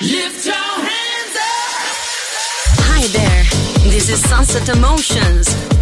Lift your hands up. Hi there. This is Sunset Emotions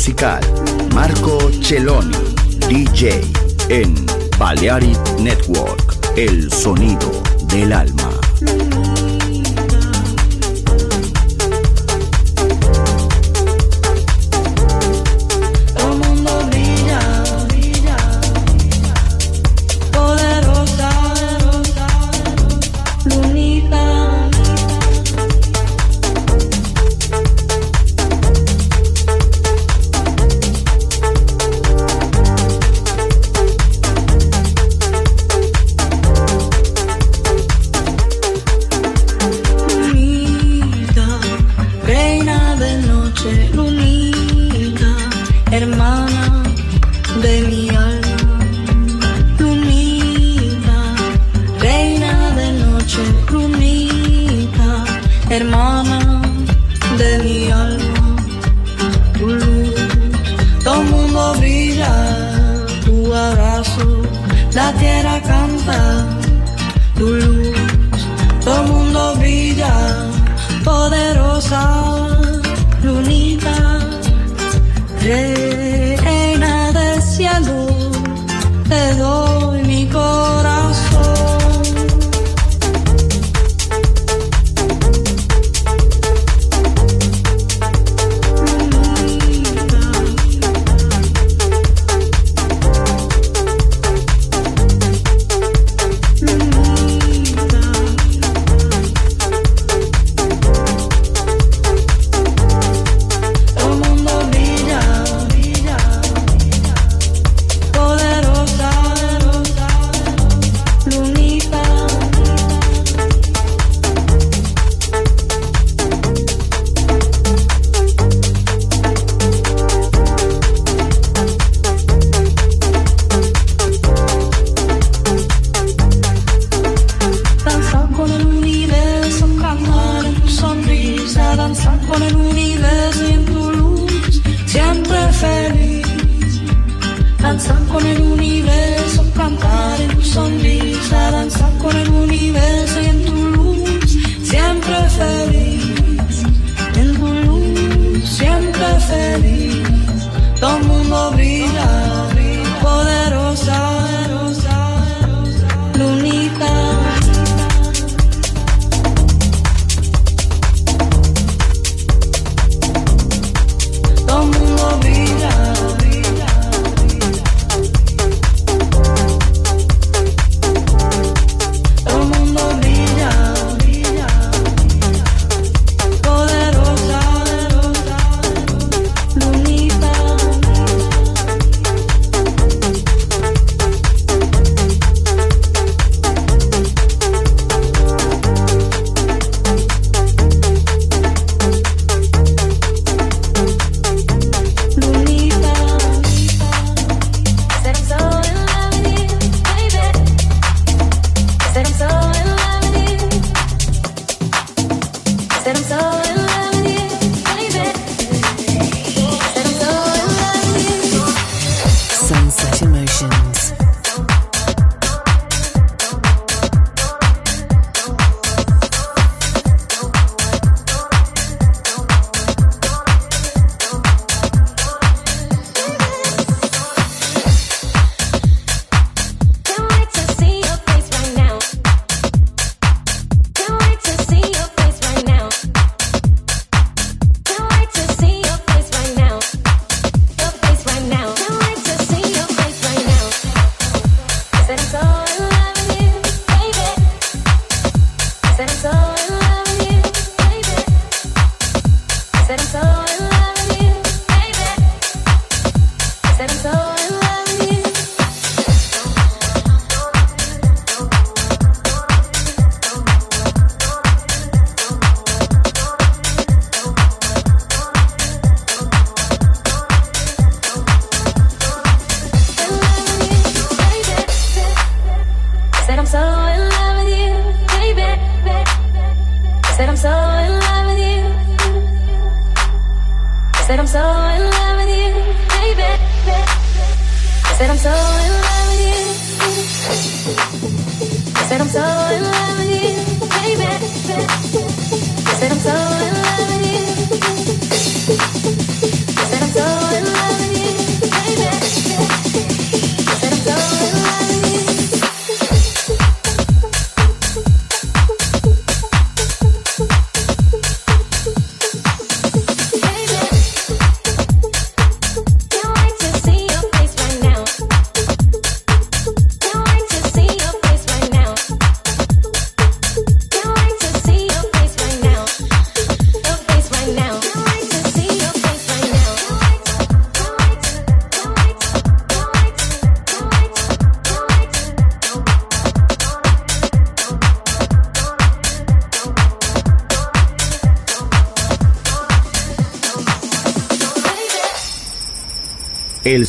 musical Marco Celloni. DJ en Balearic Network. El sonido del alma. Danzar con el universo, cantar en tu sonrisa, danzar con el universo y en tu luz, siempre feliz. En tu luz, siempre feliz. Todo mundo brilla.